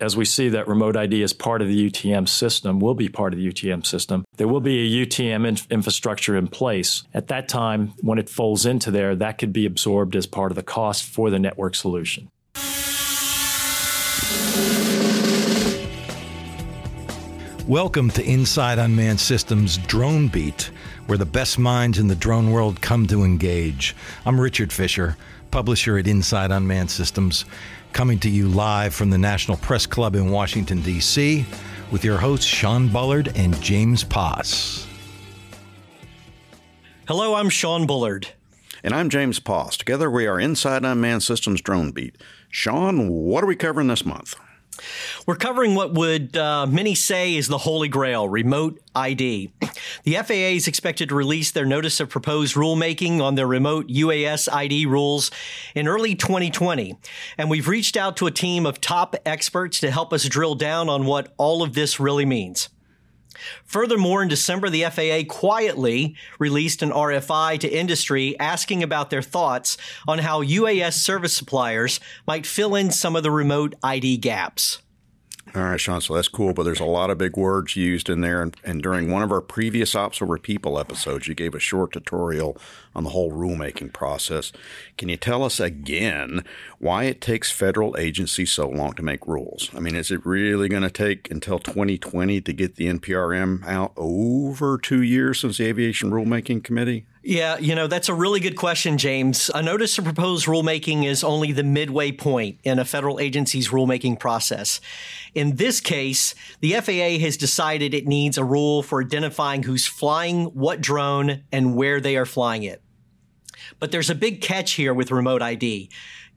as we see that remote ID is part of the UTM system, will be part of the UTM system, there will be a UTM in- infrastructure in place. At that time, when it folds into there, that could be absorbed as part of the cost for the network solution. Welcome to Inside Unmanned Systems Drone Beat, where the best minds in the drone world come to engage. I'm Richard Fisher, publisher at Inside Unmanned Systems, coming to you live from the National Press Club in Washington, D.C., with your hosts Sean Bullard and James Poss. Hello, I'm Sean Bullard. And I'm James Poss. Together we are Inside Unmanned Systems Drone Beat. Sean, what are we covering this month? We're covering what would uh, many say is the holy grail remote ID. The FAA is expected to release their notice of proposed rulemaking on their remote UAS ID rules in early 2020. And we've reached out to a team of top experts to help us drill down on what all of this really means. Furthermore, in December, the FAA quietly released an RFI to industry asking about their thoughts on how UAS service suppliers might fill in some of the remote ID gaps. All right, Sean, so that's cool, but there's a lot of big words used in there. And, and, during one of our previous Ops Over People episodes, you gave a short tutorial on the whole rulemaking process. Can you tell us again why it takes federal agencies so long to make rules? I mean, is it really going to take until 2020 to get the NPRM out over two years since the Aviation Rulemaking Committee? Yeah, you know, that's a really good question, James. A notice of proposed rulemaking is only the midway point in a federal agency's rulemaking process. In this case, the FAA has decided it needs a rule for identifying who's flying what drone and where they are flying it. But there's a big catch here with remote ID.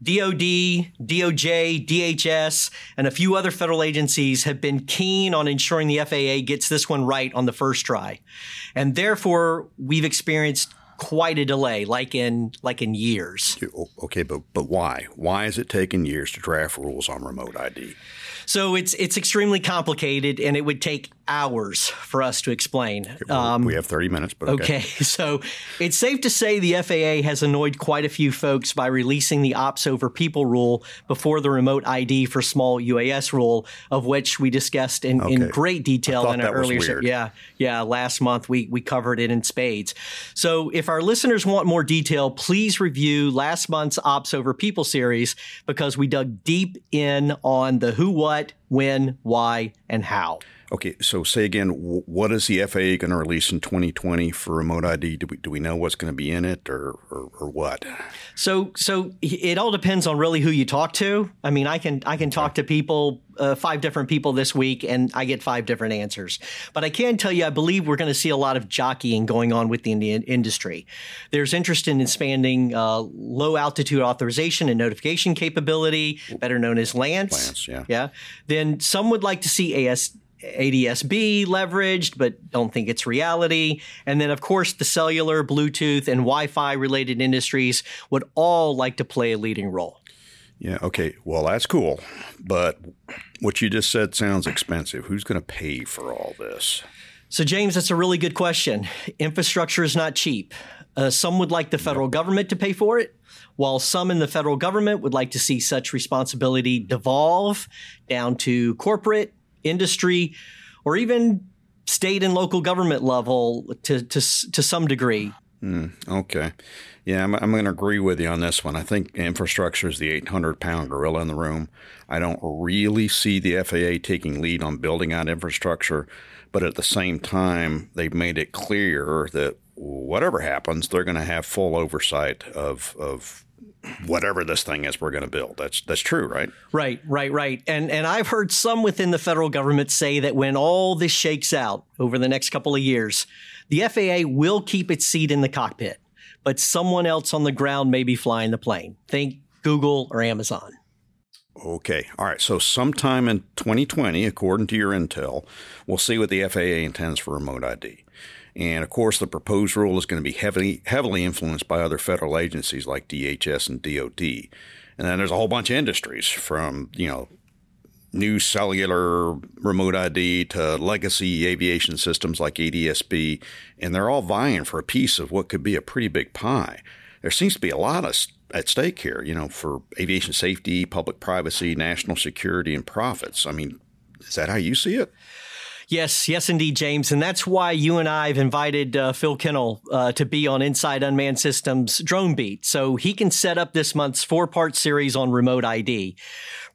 DOD, DOJ, DHS, and a few other federal agencies have been keen on ensuring the FAA gets this one right on the first try. And therefore, we've experienced quite a delay, like in like in years. Oh, okay, but but why? Why is it taking years to draft rules on remote ID? So it's it's extremely complicated, and it would take hours for us to explain. Um, we have 30 minutes, but okay. okay. So it's safe to say the FAA has annoyed quite a few folks by releasing the Ops over People rule before the remote ID for small UAS rule, of which we discussed in, okay. in great detail in our earlier. Weird. Yeah, yeah. Last month we we covered it in spades. So if our listeners want more detail, please review last month's Ops over People series because we dug deep in on the who, what, when, why, and how. Okay, so say again, what is the FAA going to release in 2020 for remote ID? Do we, do we know what's going to be in it or, or, or, what? So so it all depends on really who you talk to. I mean, I can I can talk to people uh, five different people this week and I get five different answers. But I can tell you, I believe we're going to see a lot of jockeying going on with the Indian industry. There's interest in expanding uh, low altitude authorization and notification capability, better known as Lance. LAANC, yeah. Yeah. Then some would like to see AS ADSB leveraged, but don't think it's reality. And then, of course, the cellular, Bluetooth, and Wi Fi related industries would all like to play a leading role. Yeah, okay. Well, that's cool. But what you just said sounds expensive. Who's going to pay for all this? So, James, that's a really good question. Infrastructure is not cheap. Uh, some would like the federal government to pay for it, while some in the federal government would like to see such responsibility devolve down to corporate industry, or even state and local government level to to to some degree. Mm, okay, yeah, I'm, I'm going to agree with you on this one. I think infrastructure is the 800 pound gorilla in the room. I don't really see the FAA taking lead on building out infrastructure, but at the same time, they've made it clear that whatever happens, they're going to have full oversight of of whatever this thing is we're going to build. That's that's true, right? Right, right, right. And and I've heard some within the federal government say that when all this shakes out over the next couple of years, the FAA will keep its seat in the cockpit, but someone else on the ground may be flying the plane. Think Google or Amazon. Okay. All right. So sometime in 2020, according to your intel, we'll see what the FAA intends for remote ID. And of course, the proposed rule is going to be heavily heavily influenced by other federal agencies like DHS and DoD. And then there's a whole bunch of industries from you know new cellular remote ID to legacy aviation systems like ADSB, and they're all vying for a piece of what could be a pretty big pie. there seems to be a lot of at stake here, you know, for aviation safety, public privacy, national security, and profits. I mean, is that how you see it? Yes, yes, indeed, James. And that's why you and I have invited uh, Phil Kenul uh, to be on Inside Unmanned Systems Drone Beat so he can set up this month's four part series on remote ID.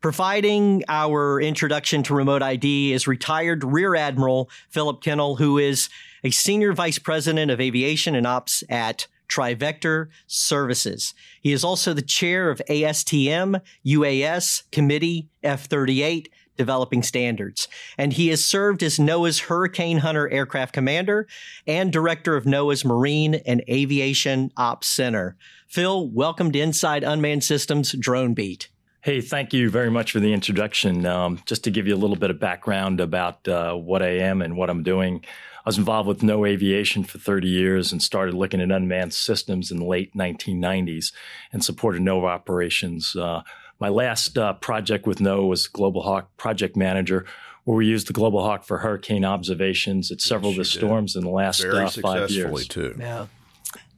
Providing our introduction to remote ID is retired Rear Admiral Philip Kenul, who is a senior vice president of aviation and ops at TriVector Services. He is also the chair of ASTM UAS Committee F38 developing standards. And he has served as NOAA's Hurricane Hunter aircraft commander and director of NOAA's Marine and Aviation Ops Center. Phil, welcome to Inside Unmanned Systems Drone Beat. Hey, thank you very much for the introduction. Um, just to give you a little bit of background about uh, what I am and what I'm doing. I was involved with NOAA Aviation for 30 years and started looking at unmanned systems in the late 1990s and supported NOAA operations. Uh, my last uh, project with NOAA was Global Hawk Project Manager, where we used the Global Hawk for hurricane observations at several yes, of the storms did. in the last Very uh, five years. too. Yeah.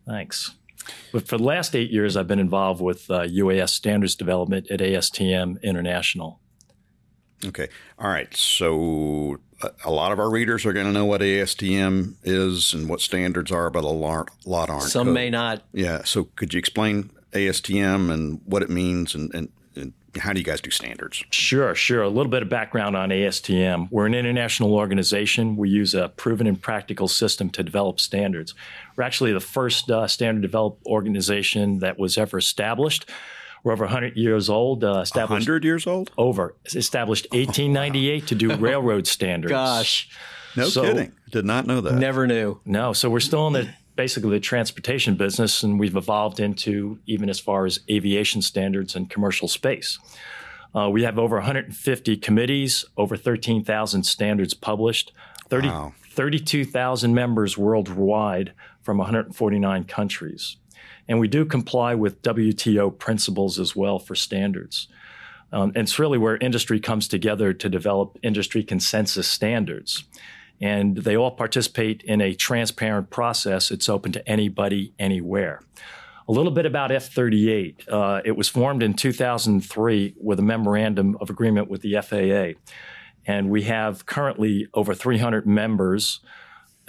Thanks. But for the last eight years, I've been involved with uh, UAS standards development at ASTM International. Okay. All right. So a lot of our readers are going to know what ASTM is and what standards are, but a lot, lot aren't. Some may not. Yeah. So could you explain ASTM and what it means and, and, and how do you guys do standards? Sure, sure. A little bit of background on ASTM. We're an international organization. We use a proven and practical system to develop standards. We're actually the first uh, standard developed organization that was ever established. We're over 100 years old. Uh, established 100 years old? Over. Established 1898 to do railroad standards. Gosh. No so, kidding. Did not know that. Never knew. No. So we're still in the basically the transportation business, and we've evolved into even as far as aviation standards and commercial space. Uh, we have over 150 committees, over 13,000 standards published, 30, wow. 32,000 members worldwide from 149 countries. And we do comply with WTO principles as well for standards. Um, and it's really where industry comes together to develop industry consensus standards. And they all participate in a transparent process. It's open to anybody, anywhere. A little bit about F 38. Uh, it was formed in 2003 with a memorandum of agreement with the FAA. And we have currently over 300 members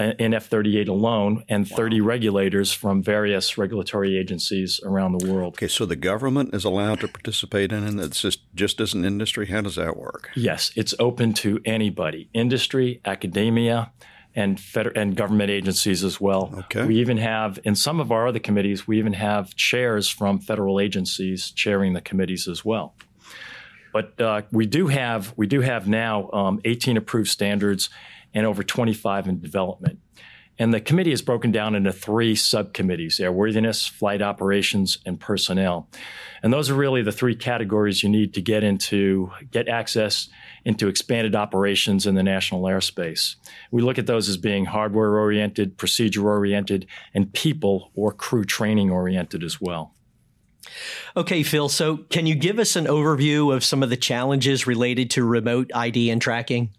in F38 alone and 30 wow. regulators from various regulatory agencies around the world. Okay, so the government is allowed to participate in it. It's just just as an industry. How does that work? Yes, it's open to anybody, industry, academia, and federal and government agencies as well. Okay. We even have in some of our other committees, we even have chairs from federal agencies chairing the committees as well. But uh, we do have we do have now um, 18 approved standards and over 25 in development. And the committee is broken down into three subcommittees airworthiness, flight operations, and personnel. And those are really the three categories you need to get into, get access into expanded operations in the national airspace. We look at those as being hardware oriented, procedure oriented, and people or crew training oriented as well. Okay, Phil, so can you give us an overview of some of the challenges related to remote ID and tracking?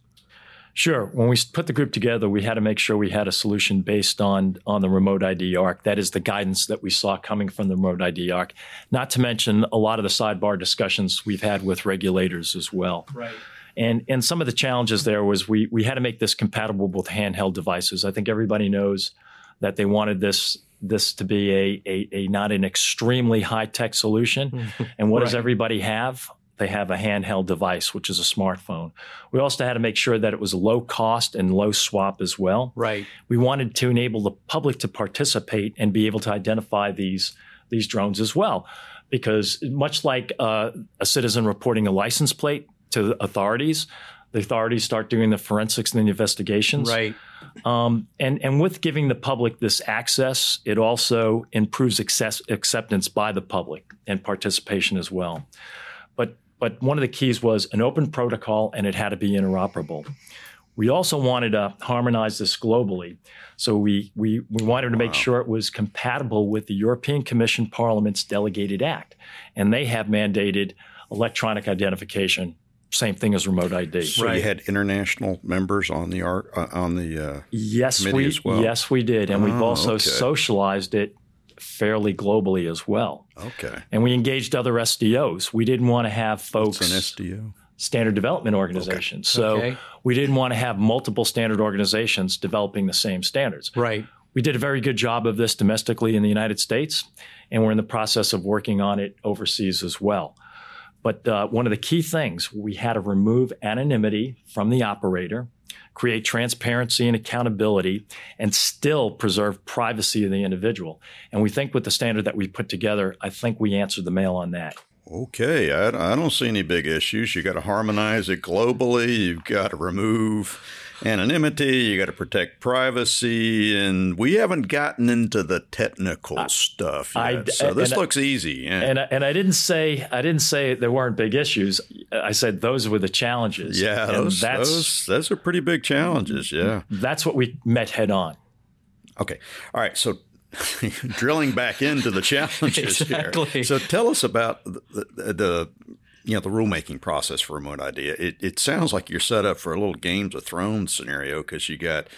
Sure. When we put the group together, we had to make sure we had a solution based on on the remote ID ARC. That is the guidance that we saw coming from the remote ID ARC. Not to mention a lot of the sidebar discussions we've had with regulators as well. Right. And and some of the challenges there was we we had to make this compatible with handheld devices. I think everybody knows that they wanted this this to be a, a, a not an extremely high tech solution. and what right. does everybody have? They have a handheld device, which is a smartphone. We also had to make sure that it was low cost and low SWaP as well. Right. We wanted to enable the public to participate and be able to identify these these drones as well, because much like uh, a citizen reporting a license plate to authorities, the authorities start doing the forensics and the investigations. Right. Um, and and with giving the public this access, it also improves access, acceptance by the public and participation as well. But but one of the keys was an open protocol and it had to be interoperable. We also wanted to harmonize this globally. So we, we, we wanted to make wow. sure it was compatible with the European Commission Parliament's Delegated Act. And they have mandated electronic identification same thing as remote ID. So right. you had international members on the art uh, on the uh, yes we well? yes we did, and oh, we've also okay. socialized it fairly globally as well. Okay. And we engaged other SDOs. We didn't want to have folks It's an SDO. standard development organizations. So Okay. we didn't want to have multiple standard organizations developing the same standards. Right. We did a very good job of this domestically in the United States, and we're in the process of working on it overseas as well. But uh, one of the key things, we had to remove anonymity from the operator, create transparency and accountability, and still preserve privacy of the individual. And we think with the standard that we put together, I think we answered the mail on that. Okay, I, I don't see any big issues. You got to harmonize it globally. You've got to remove anonymity. You got to protect privacy, and we haven't gotten into the technical stuff yet. I- so this and I- looks easy. Yeah. And I- and I didn't say I didn't say there weren't big issues. I said those were the challenges. yeah, and those, that's those those are pretty big challenges. Yeah. that's what we met head on. Okay. All right. So drilling back into the challenges Exactly. here. So tell us about the, the, the you know the rulemaking process for remote ID. It, it sounds like you're set up for a little Games of Thrones scenario because you got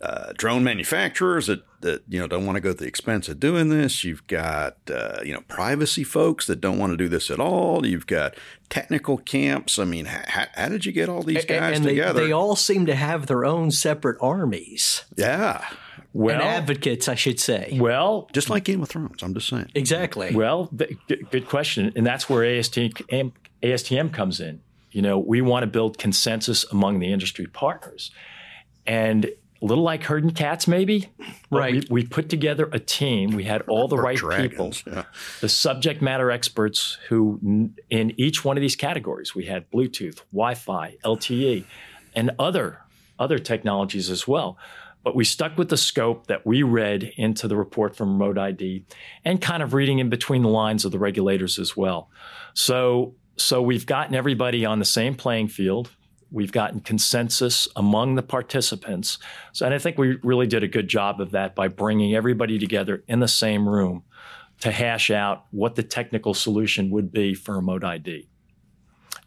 uh, drone manufacturers that, that you know don't want to go to the expense of doing this. You've got uh, you know privacy folks that don't want to do this at all. You've got technical camps. I mean, how, how did you get all these guys and they, together? they all seem to have their own separate armies yeah, Well, and advocates, I should say. well, just like Game of Thrones. I'm just saying. Exactly. Well, th- good, good question, and that's where ASTM, ASTM comes in. You know, we want to build consensus among the industry partners, and a little like herding cats, maybe. Right. We, we put together a team. We had all the Or right people, yeah. the subject matter experts who, in each one of these categories, we had Bluetooth, Wi-Fi, LTE, and other other technologies as well. But we stuck with the scope that we read into the report from Remote ID and kind of reading in between the lines of the regulators as well. So, so we've gotten everybody on the same playing field. We've gotten consensus among the participants. So, and I think we really did a good job of that by bringing everybody together in the same room to hash out what the technical solution would be for remote ID.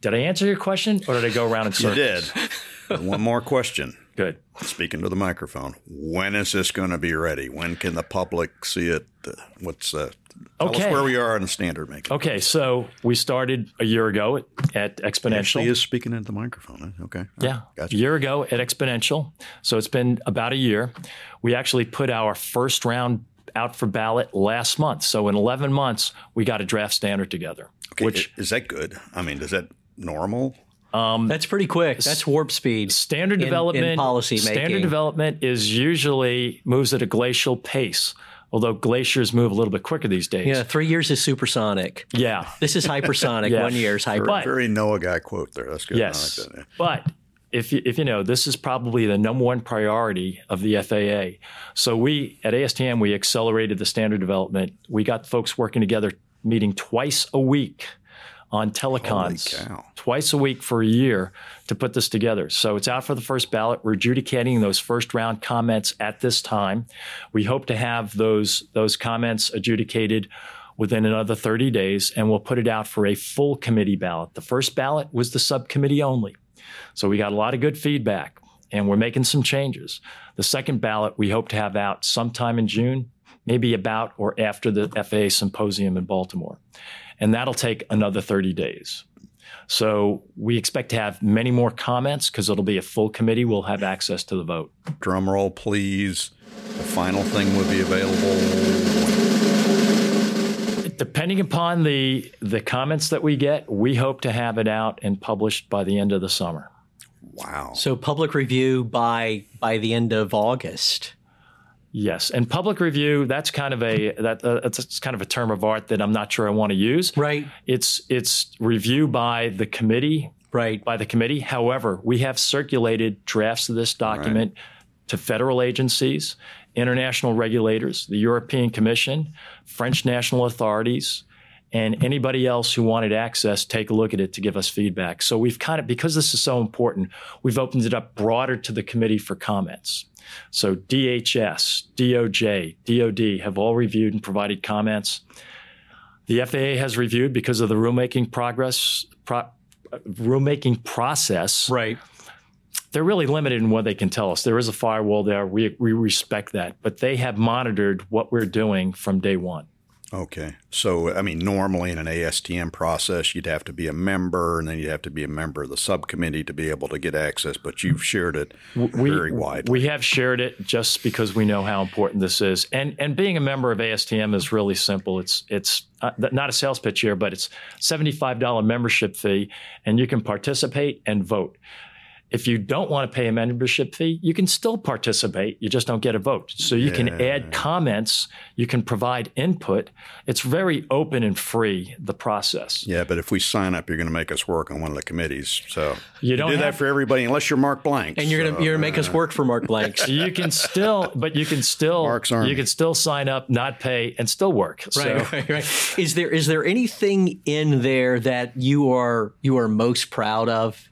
Did I answer your question or did I go around and in You circles? did. One more question. Good. Speaking to the microphone, when is this going to be ready? When can the public see it? What's uh, tell Okay. us where we are the standard making? Okay, so we started a year ago at, at XPONENTIAL. Actually, is speaking into the microphone. huh? Okay. All right. Yeah, Gotcha. a year ago at XPONENTIAL. So it's been about a year. We actually put our first round out for ballot last month. So in 11 months, we got a draft standard together, Okay, which is that good? I mean, is that normal? Um, That's pretty quick. That's warp speed. standard in- in development policy standard development is usually moves at a glacial pace. Although glaciers move a little bit quicker these days. Yeah, three years is supersonic. Yeah. This is hypersonic. Yeah. One year is hyper. But- Very NOAA guy quote there. That's good. Yes. like that, yeah. But if you, if you know, this is probably the number one priority of the FAA. So we at ASTM we accelerated the standard development. We got folks working together, meeting twice a week on telecons, twice a week for a year to put this together. So it's out for the first ballot. We're adjudicating those first round comments at this time. We hope to have those those comments adjudicated within another 30 days, and we'll put it out for a full committee ballot. The first ballot was the subcommittee only. So we got a lot of good feedback and we're making some changes. The second ballot we hope to have out sometime in June, maybe about or after the FAA symposium in Baltimore. And that'll take another 30 days. So we expect to have many more comments because it'll be a full committee. We'll have access to the vote. Drum roll, please. The final thing will be available. Depending upon the the comments that we get, we hope to have it out and published by the end of the summer. Wow. so public review by by the end of August. Yes, and public review that's kind of a that uh, that's kind of a term of art that I'm not sure I want to use. Right. It's it's review by the committee Right. by the committee. However, we have circulated drafts of this document to federal agencies, international regulators, the European Commission, French national authorities, and anybody else who wanted access, take a look at it to give us feedback. So we've kind of, because this is so important, we've opened it up broader to the committee for comments. So DHS, DOJ, DOD have all reviewed and provided comments. The FAA has reviewed because of the rulemaking progress, pro, rulemaking process. Right. they're really limited in what they can tell us. There is a firewall there. We, we respect that, but they have monitored what we're doing from day one. Okay. So, I mean, normally in an ASTM process, you'd have to be a member and then you'd have to be a member of the subcommittee to be able to get access, but you've shared it we, very widely. We have shared it just because we know how important this is. And and being a member of ASTM is really simple. It's it's uh, not a sales pitch here, but it's $75 membership fee and you can participate and vote. If you don't want to pay a membership fee, you can still participate. You just don't get a vote. So you yeah. can add comments, you can provide input. It's very open and free, the process. Yeah, but if we sign up, you're going to make us work on one of the committees. So you don't you do have, that for everybody unless you're Mark Blanks. And you're going to you're going to make us work for Mark Blanks. you can still, but you can still Mark's Army. you can still sign up, not pay, and still work. Right, so. right, right. Is there is there anything in there that you are you are most proud of?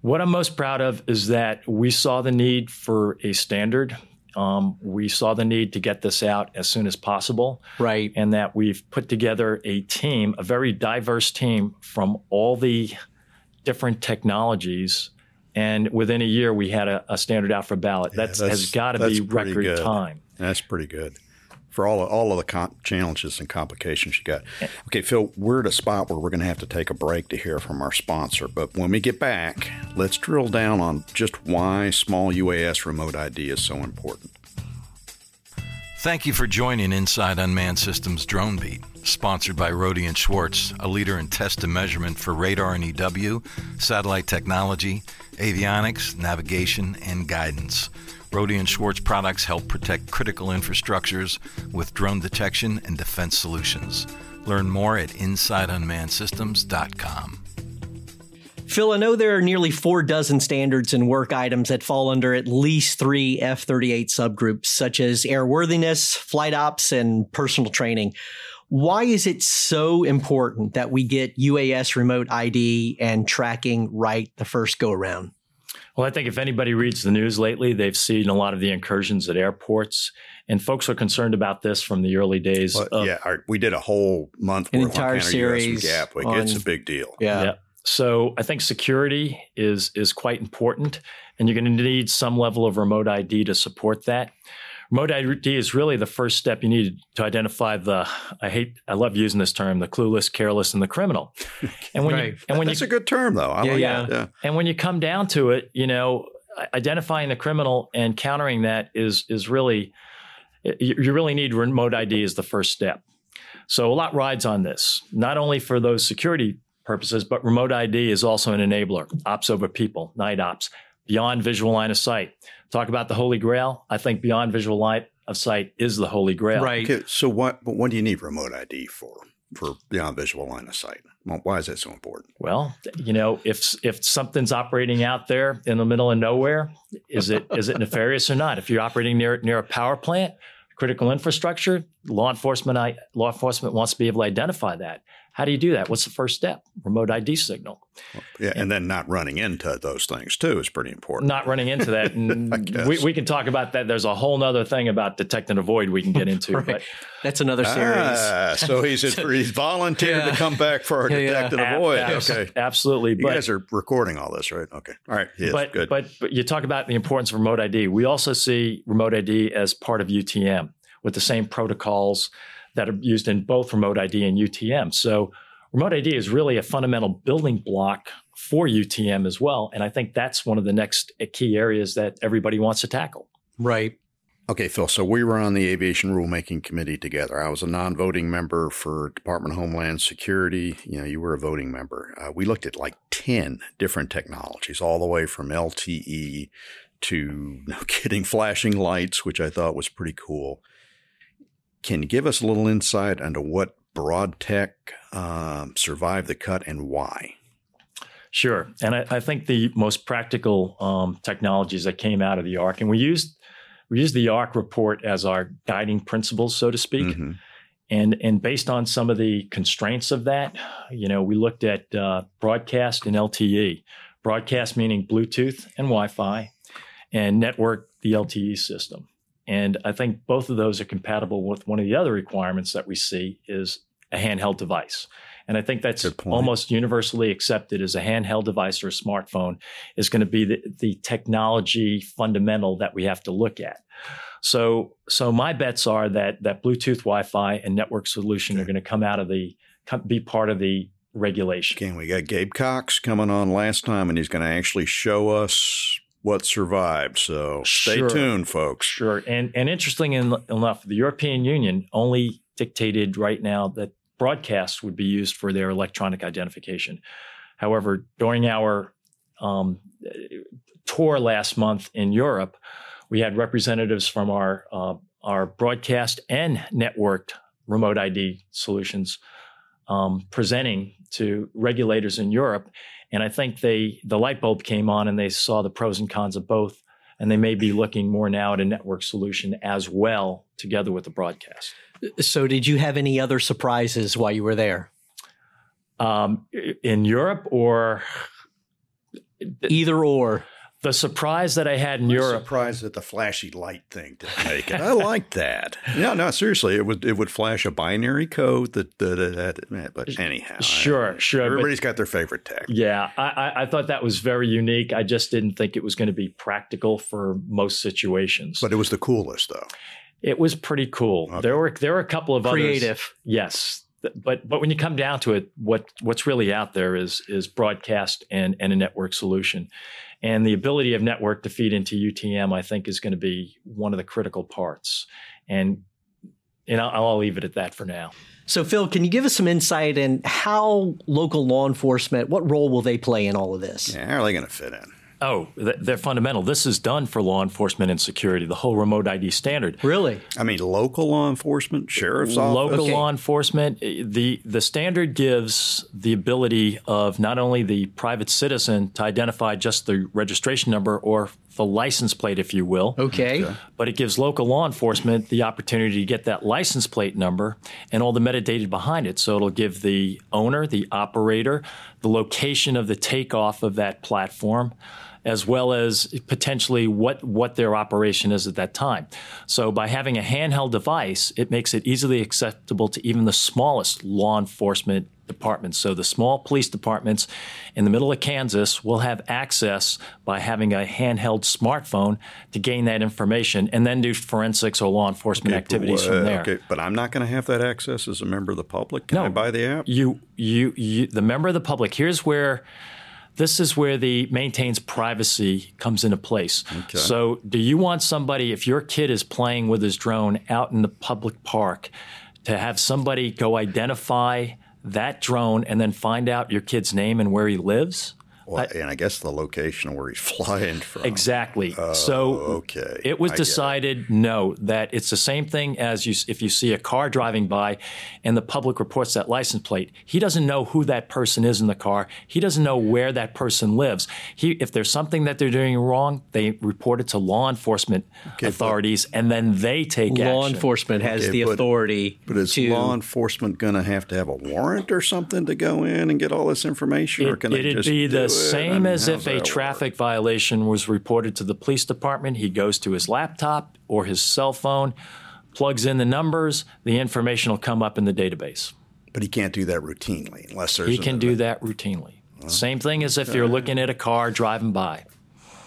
What I'm most proud of is that we saw the need for a standard. Um, we saw the need to get this out as soon as possible. Right. And that we've put together a team, a very diverse team from all the different technologies. And within a year, we had a, a standard out for ballot. Yeah, that's, has got to be record good. time. That's pretty good for all of, all of the com- challenges and complications you got. Okay, Phil, we're at a spot where we're going to have to take a break to hear from our sponsor. But when we get back, let's drill down on just why small UAS remote ID is so important. Thank you for joining Inside Unmanned Systems Drone Beat, sponsored by Rohde and Schwarz, a leader in test and measurement for radar and EW, satellite technology, avionics, navigation, and guidance. Rohde and Schwarz products help protect critical infrastructures with drone detection and defense solutions. Learn more at InsideUnmannedSystems.com. Phil, I know there are nearly four dozen standards and work items that fall under at least three F 38 subgroups, such as airworthiness, flight ops, and personal training. Why is it so important that we get UAS remote ID and tracking right the first go around? Well, I think if anybody reads the news lately, they've seen a lot of the incursions at airports, and folks are concerned about this from the early days. Well, of, yeah, our, we did a whole month an entire series. Gatwick. On, it's a big deal. Yeah. yeah. So I think security is is quite important, and you're going to need some level of remote ID to support that. Remote ID is really the first step you need to identify the. I hate. I love using this term: the clueless, careless, and the criminal. And when right. you, and when that's you, a good term, though. I yeah, like yeah. yeah. And when you come down to it, you know, identifying the criminal and countering that is is really you really need remote ID as the first step. So a lot rides on this, not only for those security purposes, but remote ID is also an enabler. Ops over people, night ops, beyond visual line of sight. Talk about the Holy Grail. I think beyond visual line of sight is the Holy Grail. Right. Okay, so what? But what do you need remote ID for? For beyond visual line of sight. Why is that so important? Well, you know, if if something's operating out there in the middle of nowhere, is it is it nefarious or not? If you're operating near near a power plant, critical infrastructure, law enforcement law enforcement wants to be able to identify that. How do you do that? What's the first step? Remote ID signal. Yeah, and, and then not running into those things too is pretty important. Not running into that. And we, we can talk about that. There's a whole other thing about detect and avoid we can get into. right. But that's another series. Ah, so he's he's volunteered yeah. to come back for our yeah, detect yeah. and avoid. Ab- okay, absolutely. You guys are recording all this, right? Okay, all right. Yes, but, good. But but you talk about the importance of remote ID. We also see remote ID as part of UTM with the same protocols that are used in both remote ID and UTM. So remote ID is really a fundamental building block for UTM as well. And I think that's one of the next key areas that everybody wants to tackle. Right. Okay, Phil. So we were on the aviation rulemaking committee together. I was a non-voting member for Department of Homeland Security. You know, you were a voting member. Uh, we looked at like ten different technologies, all the way from LTE to, no kidding, flashing lights, which I thought was pretty cool. Can you give us a little insight into what broad tech um, survived the cut and why? Sure. And I, I think the most practical um, technologies that came out of the ARC, and we used we used the ARC report as our guiding principles, so to speak. Mm-hmm. And and based on some of the constraints of that, you know, we looked at uh, broadcast and LTE. Broadcast meaning Bluetooth and Wi-Fi, and network the LTE system. And I think both of those are compatible with one of the other requirements that we see is a handheld device. And I think that's almost universally accepted as a handheld device or a smartphone is going to be the, the technology fundamental that we have to look at. So, so my bets are that that Bluetooth, Wi-Fi, and network solution okay. are going to come out of the be part of the regulation. Again, we got Gabe Cox coming on last time, and he's going to actually show us what survived. So stay sure. tuned, folks. Sure. And and interesting enough, the European Union only dictated right now that broadcasts would be used for their electronic identification. However, during our um, tour last month in Europe, we had representatives from our uh, our broadcast and networked remote ID solutions um, presenting to regulators in Europe, and I think they the light bulb came on and they saw the pros and cons of both, and they may be looking more now at a network solution as well together with the broadcast. So, did you have any other surprises while you were there? Um, in Europe or either or? The surprise that I had in I'm Europe. Surprised that the flashy light thing didn't make it. I like that. Yeah, no, seriously, it would it would flash a binary code that that, that eh, but anyhow. Sure, I, sure. Everybody's got their favorite tech. Yeah, I, I thought that was very unique. I just didn't think it was going to be practical for most situations. But it was the coolest, though. It was pretty cool. Okay. There were there were a couple of creative. Others, yes, but but when you come down to it, what what's really out there is is broadcast and and a network solution. And the ability of network to feed into UTM, I think, is going to be one of the critical parts. And and I'll, I'll leave it at that for now. So, Phil, can you give us some insight in how local law enforcement, what role will they play in all of this? Yeah, how are they going to fit in? Oh, they're fundamental. This is done for law enforcement and security, the whole remote ID standard. Really? I mean, local law enforcement, sheriff's local office? Local okay. law enforcement. Eh, the, the standard gives the ability of not only the private citizen to identify just the registration number or the license plate, if you will. Okay. okay. But it gives local law enforcement the opportunity to get that license plate number and all the metadata behind it. So it'll give the owner, the operator, the location of the takeoff of that platform as well as potentially what, what their operation is at that time. So by having a handheld device, it makes it easily acceptable to even the smallest law enforcement departments. So the small police departments in the middle of Kansas will have access by having a handheld smartphone to gain that information and then do forensics or law enforcement okay, activities but, uh, from there. Okay, but I'm not going to have that access as a member of the public. Can no, I buy the app? You, you, you, the member of the public. Here's where this is where the maintains privacy comes into place. Okay. So, do you want somebody, if your kid is playing with his drone out in the public park, to have somebody go identify that drone and then find out your kid's name and where he lives? Well, I, and I guess the location where he's flying from. Exactly. Uh, so okay. it was decided it. no that it's the same thing as you if you see a car driving by and the public reports that license plate. He doesn't know who that person is in the car. He doesn't know where that person lives. He if there's something that they're doing wrong, they report it to law enforcement okay, authorities but, and then they take law action. enforcement has okay, the but, authority. But is to, law enforcement going to have to have a warrant or something to go in and get all this information, it, or can they it'd just be the same I mean, as if a traffic work? violation was reported to the police department. He goes to his laptop or his cell phone, plugs in the numbers, the information will come up in the database. But he can't do that routinely unless there's. He can do that routinely. Same thing as if you're looking at a car driving by.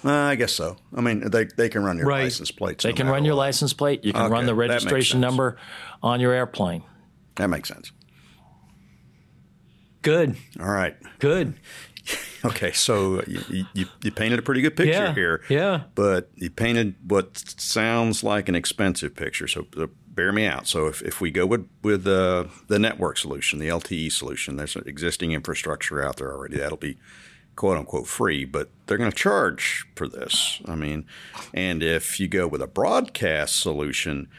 Uh, I guess so. I mean, they, they can run your right. license plates. They no can run your license plate. You can okay, run the registration number on your airplane. That makes sense. Good. All right. Good. Okay, so you, you, you, painted a pretty good picture yeah, here. Yeah. But you painted what sounds like an expensive picture. So bear me out. So if, if we go with, with uh, the network solution, the LTE solution, there's existing infrastructure out there already. That'll be quote unquote free, but they're going to charge for this. I mean, and if you go with a broadcast solution,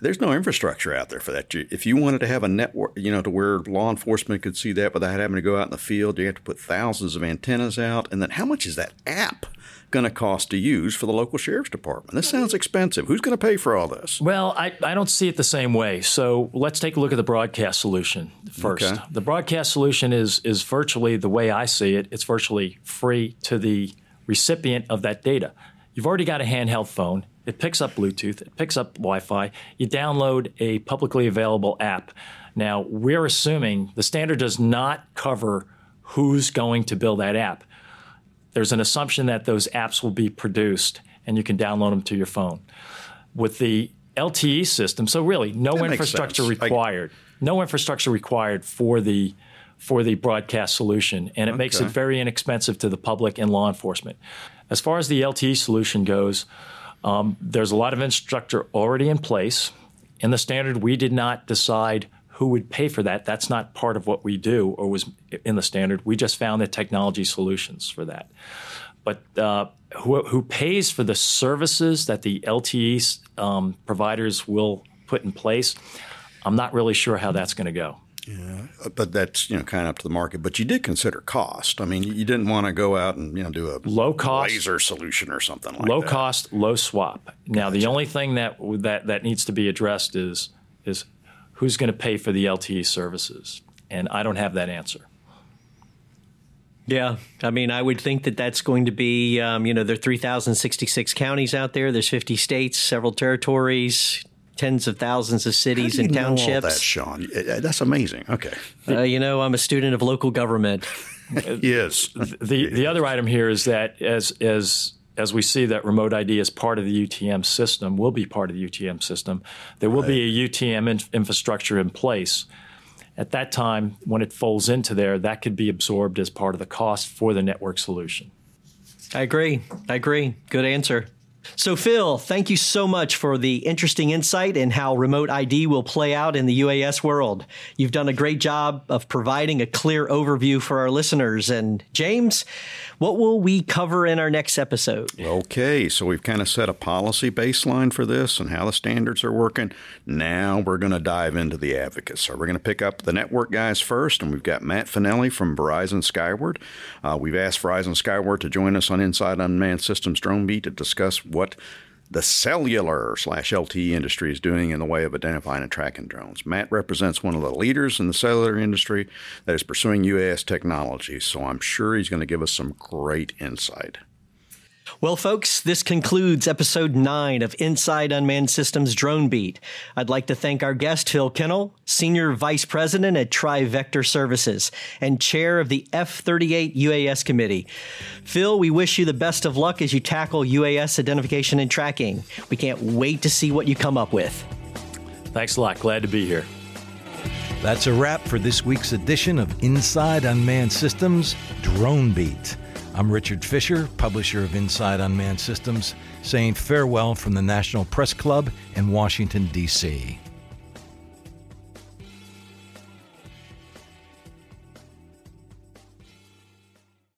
there's no infrastructure out there for that. If you wanted to have a network, you know, to where law enforcement could see that without having to go out in the field, you have to put thousands of antennas out. And then how much is that app going to cost to use for the local sheriff's department? This sounds expensive. Who's going to pay for all this? Well, I, I don't see it the same way. So let's take a look at the broadcast solution first. Okay. The broadcast solution is is virtually the way I see it. It's virtually free to the recipient of that data. You've already got a handheld phone. It picks up Bluetooth, it picks up Wi Fi. You download a publicly available app. Now, we're assuming the standard does not cover who's going to build that app. There's an assumption that those apps will be produced and you can download them to your phone. With the LTE system, so really no That infrastructure sense. I- required. No infrastructure required for the for the broadcast solution, and it makes it very inexpensive to the public and law enforcement. As far as the LTE solution goes, um, there's a lot of infrastructure already in place. In the standard, we did not decide who would pay for that. That's not part of what we do or was in the standard. We just found the technology solutions for that. But uh, who, who pays for the services that the LTE um, providers will put in place? I'm not really sure how that's going to go. Yeah, but that's you know kind of up to the market. But you did consider cost. I mean, you didn't want to go out and you know do a Low cost- laser solution or something like low that. Low cost, low SWaP. Now, the only thing that that that needs to be addressed is is who's going to pay for the LTE services, and I don't have that answer. Yeah, I mean, I would think that that's going to be, um, you know, there are 3,066 counties out there. There's 50 states, several territories, tens of thousands of How cities do you and know all that, townships. Sean? Uh, That's amazing. Okay, Uh, you know, I'm a student of local government. yes. The the other item here is that as as as we see that remote ID is part of the UTM system, will be part of the UTM system. There will be a UTM in, infrastructure in place. At that time, when it folds into there, that could be absorbed as part of the cost for the network solution. I agree. I agree. Good answer. So, Phil, thank you so much for the interesting insight in how remote ID will play out in the UAS world. You've done a great job of providing a clear overview for our listeners. And, James, what will we cover in our next episode? Okay, so we've kind of set a policy baseline for this and how the standards are working. Now we're going to dive into the advocates. So we're going to pick up the network guys first, and we've got Matt Finelli from Verizon Skyward. Uh, we've asked Verizon Skyward to join us on Inside Unmanned Systems Drone Beat to discuss what the cellular slash LTE industry is doing in the way of identifying and tracking drones. Matt represents one of the leaders in the cellular industry that is pursuing UAS technology, so I'm sure he's going to give us some great insight. Well, folks, this concludes episode nine of Inside Unmanned Systems Drone Beat. I'd like to thank our guest, Phil Kenul, Senior Vice President at TriVector Services and Chair of the F 38 UAS Committee. Phil, we wish you the best of luck as you tackle UAS identification and tracking. We can't wait to see what you come up with. Thanks a lot. Glad to be here. That's a wrap for this week's edition of Inside Unmanned Systems Drone Beat. I'm Richard Fisher, publisher of Inside Unmanned Systems, saying farewell from the National Press Club in Washington, D.C.